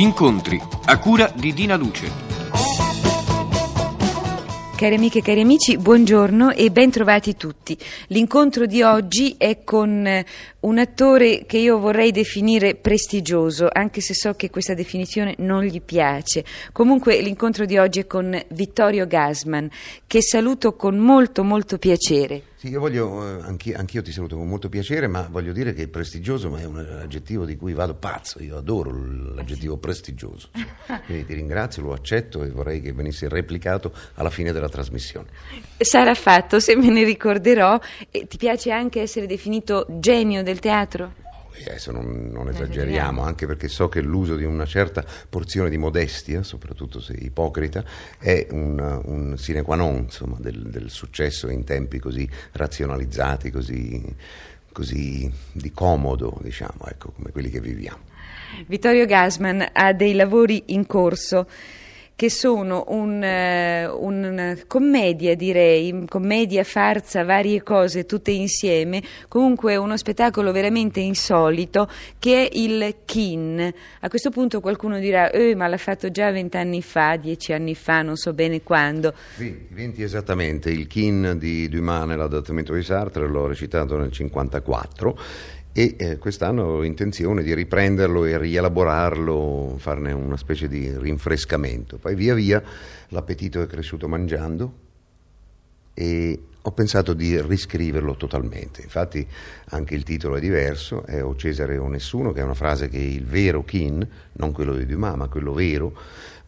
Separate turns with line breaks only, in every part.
Incontri a cura di Dina Luce.
Cari amiche e cari amici, buongiorno e ben trovati tutti. L'incontro di oggi è con eh, un attore che io vorrei definire prestigioso, anche se so che questa definizione non gli piace. Comunque l'incontro di oggi è con Vittorio Gasman, che saluto con molto molto piacere.
Sì, io voglio, eh, anch'io, anch'io, ti saluto con molto piacere, ma voglio dire che prestigioso è un aggettivo di cui vado pazzo, io adoro l'aggettivo prestigioso. Quindi ti ringrazio, lo accetto e vorrei che venisse replicato alla fine della trasmissione.
Sarà fatto, se me ne ricorderò. E ti piace anche essere definito genio del teatro?
Adesso non, non esageriamo, anche perché so che l'uso di una certa porzione di modestia, soprattutto se ipocrita, è un, un sine qua non insomma, del, del, successo in tempi così razionalizzati, così, così di comodo, diciamo, ecco, come quelli che viviamo.
Vittorio Gasman ha dei lavori in corso che sono un, uh, una commedia, direi, commedia, farsa, varie cose tutte insieme, comunque uno spettacolo veramente insolito che è il Kin. A questo punto qualcuno dirà, eh, ma l'ha fatto già vent'anni fa, dieci anni fa, non so bene quando.
Sì, 20 esattamente, il Kin di Dumas nell'adattamento di Sartre l'ho recitato nel 1954 e eh, quest'anno ho intenzione di riprenderlo e rielaborarlo, farne una specie di rinfrescamento. Poi via via l'appetito è cresciuto mangiando e ho pensato di riscriverlo totalmente. Infatti anche il titolo è diverso, è O Cesare o Nessuno, che è una frase che il vero Kin, non quello di Dumas, ma quello vero,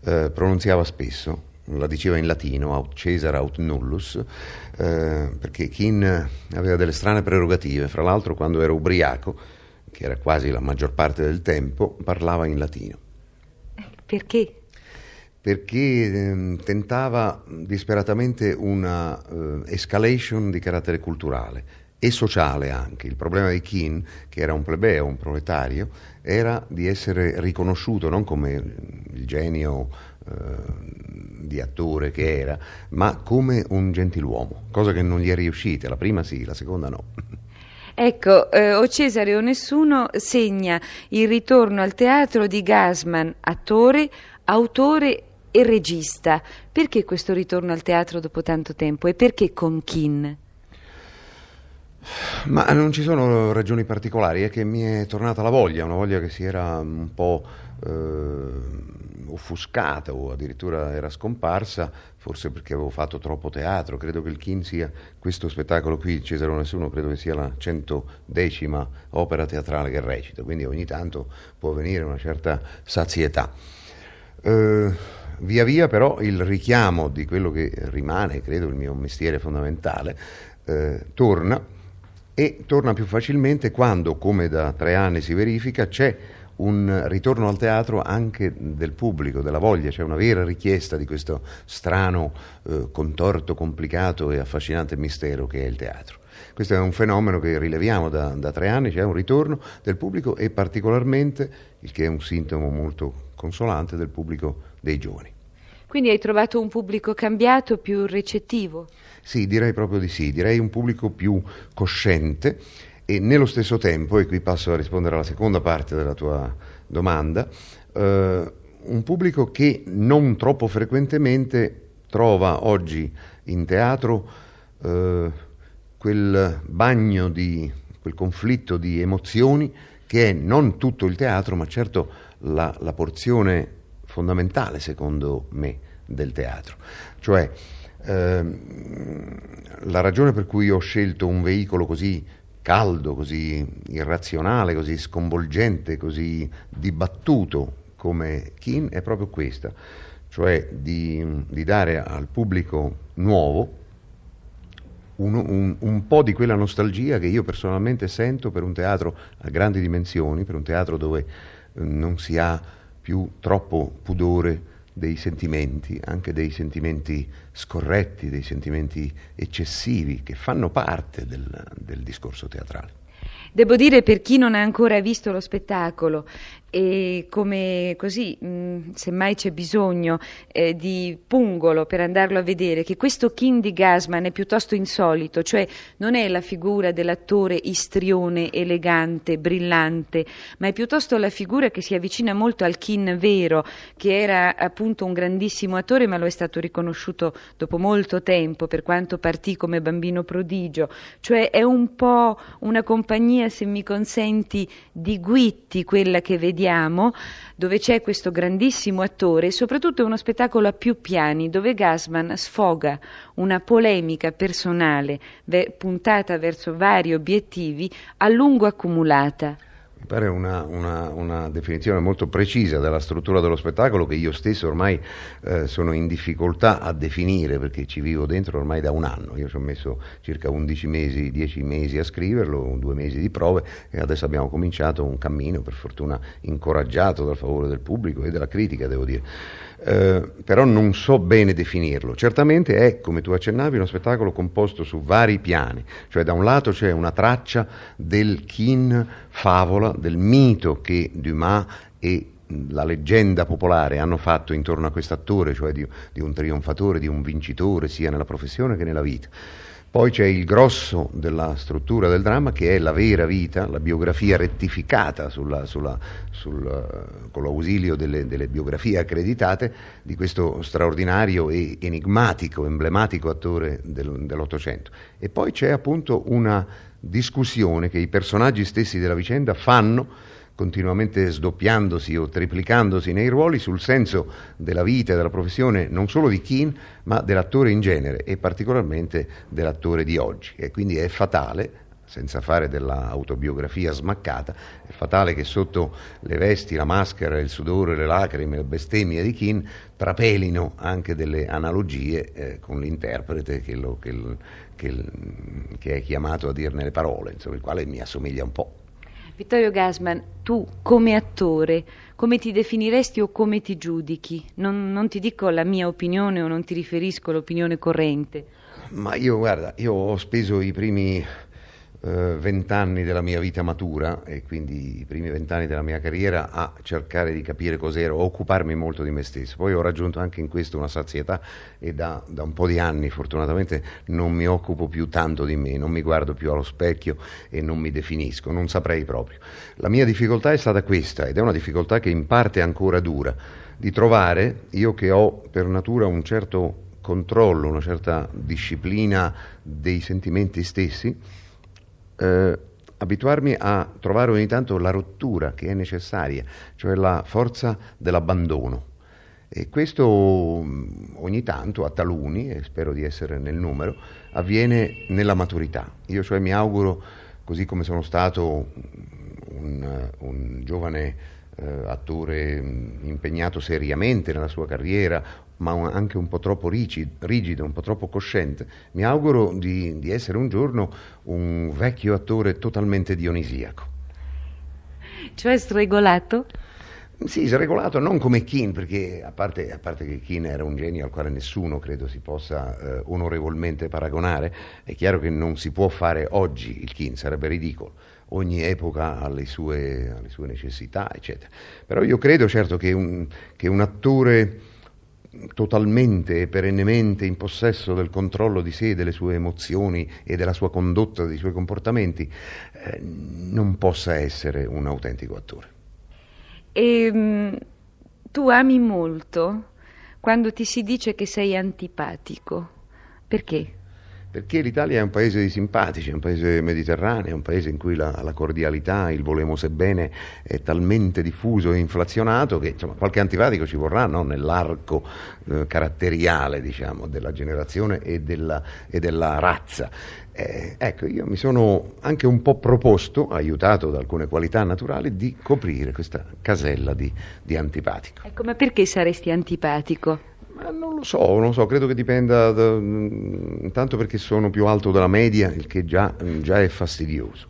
eh, pronunziava spesso la diceva in latino, aut Cesar aut nullus, eh, perché Kin aveva delle strane prerogative, fra l'altro quando era ubriaco, che era quasi la maggior parte del tempo, parlava in latino.
Perché?
Perché eh, tentava disperatamente una uh, escalation di carattere culturale e sociale anche. Il problema di Kin, che era un plebeo, un proletario, era di essere riconosciuto non come il genio eh, di attore che era, ma come un gentiluomo, cosa che non gli è riuscita, la prima sì, la seconda no.
Ecco, eh, O Cesare o Nessuno segna il ritorno al teatro di Gasman, attore, autore e regista. Perché questo ritorno al teatro dopo tanto tempo e perché con Kin?
Ma non ci sono ragioni particolari, è che mi è tornata la voglia, una voglia che si era un po' eh, offuscata o addirittura era scomparsa, forse perché avevo fatto troppo teatro. Credo che il Kin sia questo spettacolo qui, Cesare Nessuno, credo che sia la centodecima opera teatrale che recito, quindi ogni tanto può venire una certa sazietà. Eh, via via però il richiamo di quello che rimane, credo, il mio mestiere fondamentale, eh, torna e torna più facilmente quando, come da tre anni si verifica, c'è un ritorno al teatro anche del pubblico, della voglia, c'è una vera richiesta di questo strano, eh, contorto, complicato e affascinante mistero che è il teatro. Questo è un fenomeno che rileviamo da, da tre anni, c'è un ritorno del pubblico e particolarmente, il che è un sintomo molto consolante, del pubblico dei giovani.
Quindi hai trovato un pubblico cambiato, più recettivo?
Sì, direi proprio di sì, direi un pubblico più cosciente e nello stesso tempo, e qui passo a rispondere alla seconda parte della tua domanda, eh, un pubblico che non troppo frequentemente trova oggi in teatro eh, quel bagno di quel conflitto di emozioni che è non tutto il teatro, ma certo la, la porzione fondamentale, secondo me, del teatro. Cioè, ehm, la ragione per cui ho scelto un veicolo così caldo, così irrazionale, così sconvolgente, così dibattuto come Kin è proprio questa, cioè di, di dare al pubblico nuovo un, un, un, po' di quella nostalgia che io personalmente sento per un teatro a grandi dimensioni, per un teatro dove non si ha più troppo pudore dei sentimenti, anche dei sentimenti scorretti, dei sentimenti eccessivi che fanno parte del, del discorso teatrale.
Devo dire per chi non ha ancora visto lo spettacolo e come così, mh, semmai c'è bisogno eh, di pungolo per andarlo a vedere, che questo King di Gasman è piuttosto insolito, cioè non è la figura dell'attore istrione, elegante, brillante, ma è piuttosto la figura che si avvicina molto al King vero, che era appunto un grandissimo attore, ma lo è stato riconosciuto dopo molto tempo, per quanto partì come bambino prodigio, cioè è un po' una compagnia, se mi consenti, di guitti quella che vediamo vediamo, dove c'è questo grandissimo attore soprattutto uno spettacolo a più piani dove Gasman sfoga una polemica personale puntata verso vari obiettivi a lungo accumulata.
Mi pare una, una, una, definizione molto precisa della struttura dello spettacolo che io stesso ormai eh, sono in difficoltà a definire perché ci vivo dentro ormai da un anno. Io ci ho messo circa 11 mesi, 10 mesi a scriverlo, due mesi di prove e adesso abbiamo cominciato un cammino, per fortuna incoraggiato dal favore del pubblico e della critica, devo dire. Eh, però non so bene definirlo. Certamente è, come tu accennavi, uno spettacolo composto su vari piani, cioè da un lato c'è una traccia del kin favola, del mito che Dumas e la leggenda popolare hanno fatto intorno a quest'attore, cioè di, di un trionfatore, di un vincitore, sia nella professione che nella vita. Poi c'è il grosso della struttura del dramma che è la vera vita, la biografia rettificata sulla, sulla, sul, con l'ausilio delle, delle, biografie accreditate di questo straordinario e enigmatico, emblematico attore del, dell'Ottocento. E poi c'è appunto una discussione che i personaggi stessi della vicenda fanno continuamente sdoppiandosi o triplicandosi nei ruoli sul senso della vita e della professione non solo di Keane ma dell'attore in genere e particolarmente dell'attore di oggi e quindi è fatale senza fare dell'autobiografia smaccata, è fatale che sotto le vesti, la maschera, il sudore, le lacrime, le bestemmie di Keane trapelino anche delle analogie eh, con l'interprete che, lo, che, che, che, è chiamato a dirne le parole, insomma, il quale mi assomiglia un po'.
Vittorio Gasman, tu come attore, come ti definiresti o come ti giudichi? Non, non ti dico la mia opinione o non ti riferisco all'opinione corrente.
Ma io, guarda, io ho speso i primi vent'anni della mia vita matura e quindi i primi vent'anni della mia carriera a cercare di capire cos'ero, occuparmi molto di me stesso. Poi ho raggiunto anche in questo una sazietà e da, da, un po' di anni fortunatamente non mi occupo più tanto di me, non mi guardo più allo specchio e non mi definisco, non saprei proprio. La mia difficoltà è stata questa ed è una difficoltà che in parte ancora dura, di trovare, io che ho per natura un certo controllo, una certa disciplina dei sentimenti stessi, eh, abituarmi a trovare ogni tanto la rottura che è necessaria, cioè la forza dell'abbandono. E questo mm, ogni tanto, a taluni, e spero di essere nel numero, avviene nella maturità. Io cioè mi auguro, così come sono stato un, un giovane eh, attore mm, impegnato seriamente nella sua carriera, ma anche un po' troppo rigido, un po' troppo cosciente. Mi auguro di, di essere un giorno un vecchio attore totalmente dionisiaco.
Cioè sregolato?
Sì, sregolato non come Keane, perché a parte, a parte, che Keane era un genio al quale nessuno credo si possa eh, onorevolmente paragonare, è chiaro che non si può fare oggi il Keane, sarebbe ridicolo. Ogni epoca ha le sue, ha le sue necessità, eccetera. Però io credo certo che un, che un attore totalmente e perennemente in possesso del controllo di sé, delle sue emozioni e della sua condotta, dei suoi comportamenti, eh, non possa essere un autentico attore.
E, ehm, tu ami molto quando ti si dice che sei antipatico. Perché?
Perché l'Italia è un paese di simpatici, è un paese mediterraneo, è un paese in cui la, la cordialità, il volemose bene è talmente diffuso e inflazionato che insomma, qualche antipatico ci vorrà no? nell'arco eh, caratteriale diciamo, della generazione e della, e della razza. Eh, ecco, io mi sono anche un po' proposto, aiutato da alcune qualità naturali, di coprire questa casella di, di antipatico.
Ecco, ma perché saresti antipatico?
Ma non lo so, non lo so, credo che dipenda da, intanto perché sono più alto della media, il che già, già è fastidioso.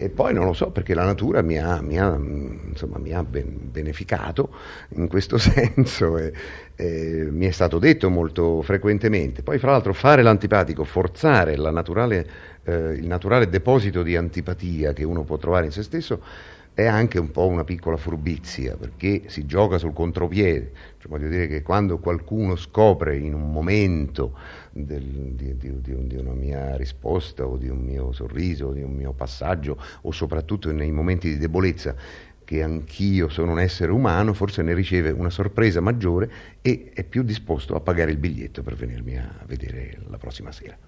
E poi non lo so perché la natura mi ha, mi ha, insomma, mi ha ben, beneficato in questo senso e, e mi è stato detto molto frequentemente. Poi fra l'altro fare l'antipatico, forzare naturale, eh, il naturale deposito di antipatia che uno può trovare in se stesso è anche un po' una piccola furbizia perché si gioca sul contropiede. Cioè, voglio dire che quando qualcuno scopre in un momento del, di, di, di, di, una mia risposta o di un mio sorriso o di un mio passaggio o soprattutto nei momenti di debolezza che anch'io sono un essere umano, forse ne riceve una sorpresa maggiore e è più disposto a pagare il biglietto per venirmi a vedere la prossima sera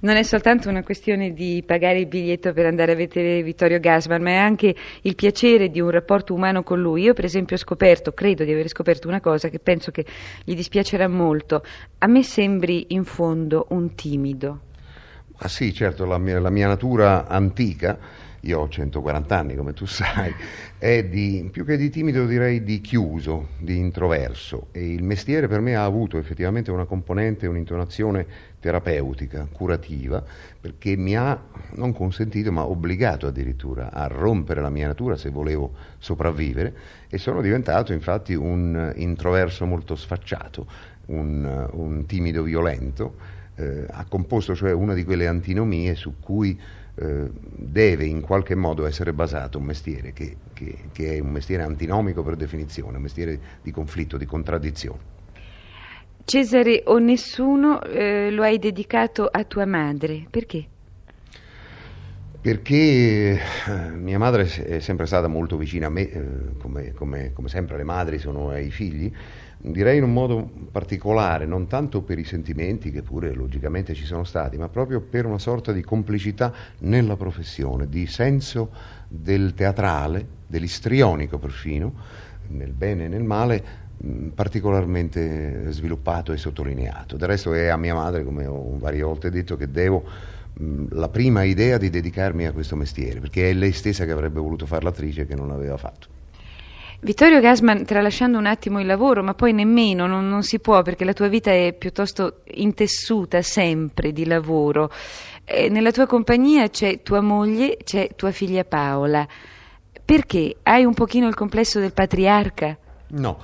non è soltanto una questione di pagare il biglietto per andare a vedere Vittorio Gasman, ma è anche il piacere di un rapporto umano con lui. Io, per esempio, ho scoperto, credo di aver scoperto una cosa che penso che gli dispiacerà molto. A me sembri in fondo un timido.
Ah sì, certo, la mia, la mia natura antica io ho 140 anni come tu sai, è di, più che di timido direi di chiuso, di introverso. E il mestiere per me ha avuto effettivamente una componente, un'intonazione terapeutica, curativa, perché mi ha non consentito ma obbligato addirittura a rompere la mia natura se volevo sopravvivere. E sono diventato infatti un introverso molto sfacciato, un, un timido violento, eh, ha composto cioè una di quelle antinomie su cui eh, deve in qualche modo essere basato un mestiere che, che, che, è un mestiere antinomico per definizione, un mestiere di conflitto, di contraddizione.
Cesare o nessuno eh, lo hai dedicato a tua madre, perché?
Perché eh, mia madre è sempre stata molto vicina a me, eh, come, come, come sempre le madri sono ai figli, direi in un modo particolare, non tanto per i sentimenti che pure logicamente ci sono stati, ma proprio per una sorta di complicità nella professione, di senso del teatrale, dell'istrionico perfino, nel bene e nel male, particolarmente sviluppato e sottolineato. Del resto è a mia madre, come ho varie volte detto, che devo la prima idea di dedicarmi a questo mestiere, perché è lei stessa che avrebbe voluto fare l'attrice e che non l'aveva fatto.
Vittorio Gasman, tralasciando un attimo il lavoro, ma poi nemmeno, non, non, si può perché la tua vita è piuttosto intessuta sempre di lavoro. E nella tua compagnia c'è tua moglie, c'è tua figlia Paola. Perché? Hai un pochino il complesso del patriarca?
No.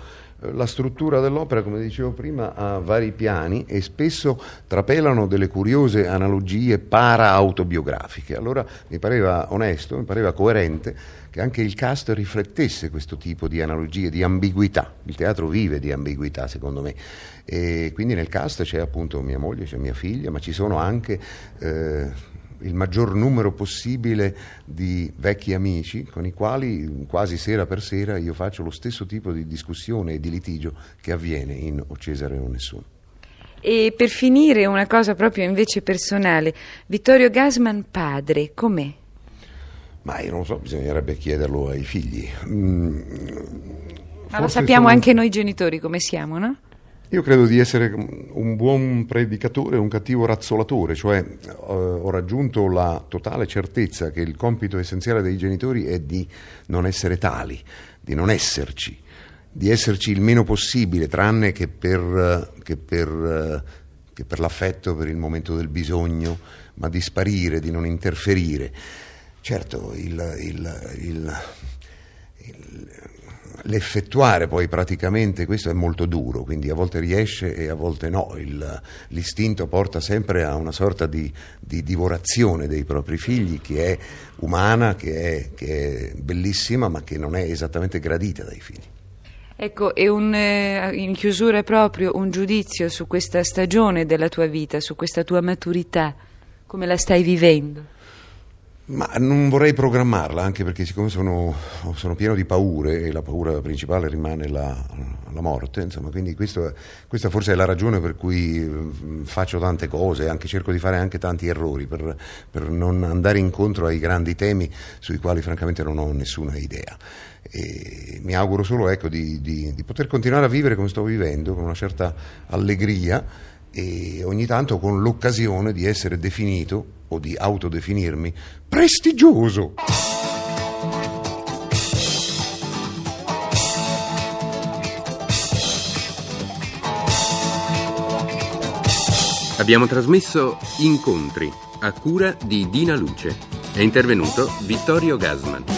La struttura dell'opera, come dicevo prima, ha vari piani e spesso trapelano delle curiose analogie para-autobiografiche. Allora mi pareva onesto, mi pareva coerente che anche il cast riflettesse questo tipo di analogie, di ambiguità. Il teatro vive di ambiguità, secondo me. E quindi nel cast c'è appunto mia moglie, c'è mia figlia, ma ci sono anche... Eh, il maggior numero possibile di vecchi amici con i quali quasi sera per sera io faccio lo stesso tipo di discussione e di litigio che avviene in O Cesare o Nessuno.
E per finire una cosa proprio invece personale, Vittorio Gasman padre, com'è?
Ma io non so, bisognerebbe chiederlo ai figli. Mm,
Ma lo sappiamo sono... anche noi genitori come siamo, no?
Io credo di essere un buon predicatore e un cattivo razzolatore, cioè eh, ho raggiunto la totale certezza che il compito essenziale dei genitori è di non essere tali, di non esserci, di esserci il meno possibile, tranne che per, che per, che per l'affetto, per il momento del bisogno, ma di sparire, di non interferire. Certo, il, il, il, l'effettuare poi praticamente questo è molto duro, quindi a volte riesce e a volte no, l'istinto porta sempre a una sorta di, di, divorazione dei propri figli che è umana, che è, che è bellissima, ma che non è esattamente gradita dai figli.
Ecco, e un, eh, in chiusura proprio un giudizio su questa stagione della tua vita, su questa tua maturità, come la stai vivendo?
Ma non vorrei programmarla, anche perché siccome sono, sono pieno di paure e la paura principale rimane la, la morte, insomma, quindi questo, questa forse è la ragione per cui mm, faccio tante cose, anche cerco di fare anche tanti errori per, per non andare incontro ai grandi temi sui quali francamente non ho nessuna idea. E mi auguro solo ecco, di, di, di poter continuare a vivere come sto vivendo, con una certa allegria e ogni tanto con l'occasione di essere definito o di autodefinirmi prestigioso.
Abbiamo trasmesso Incontri a cura di Dina Luce. È intervenuto Vittorio Gasman.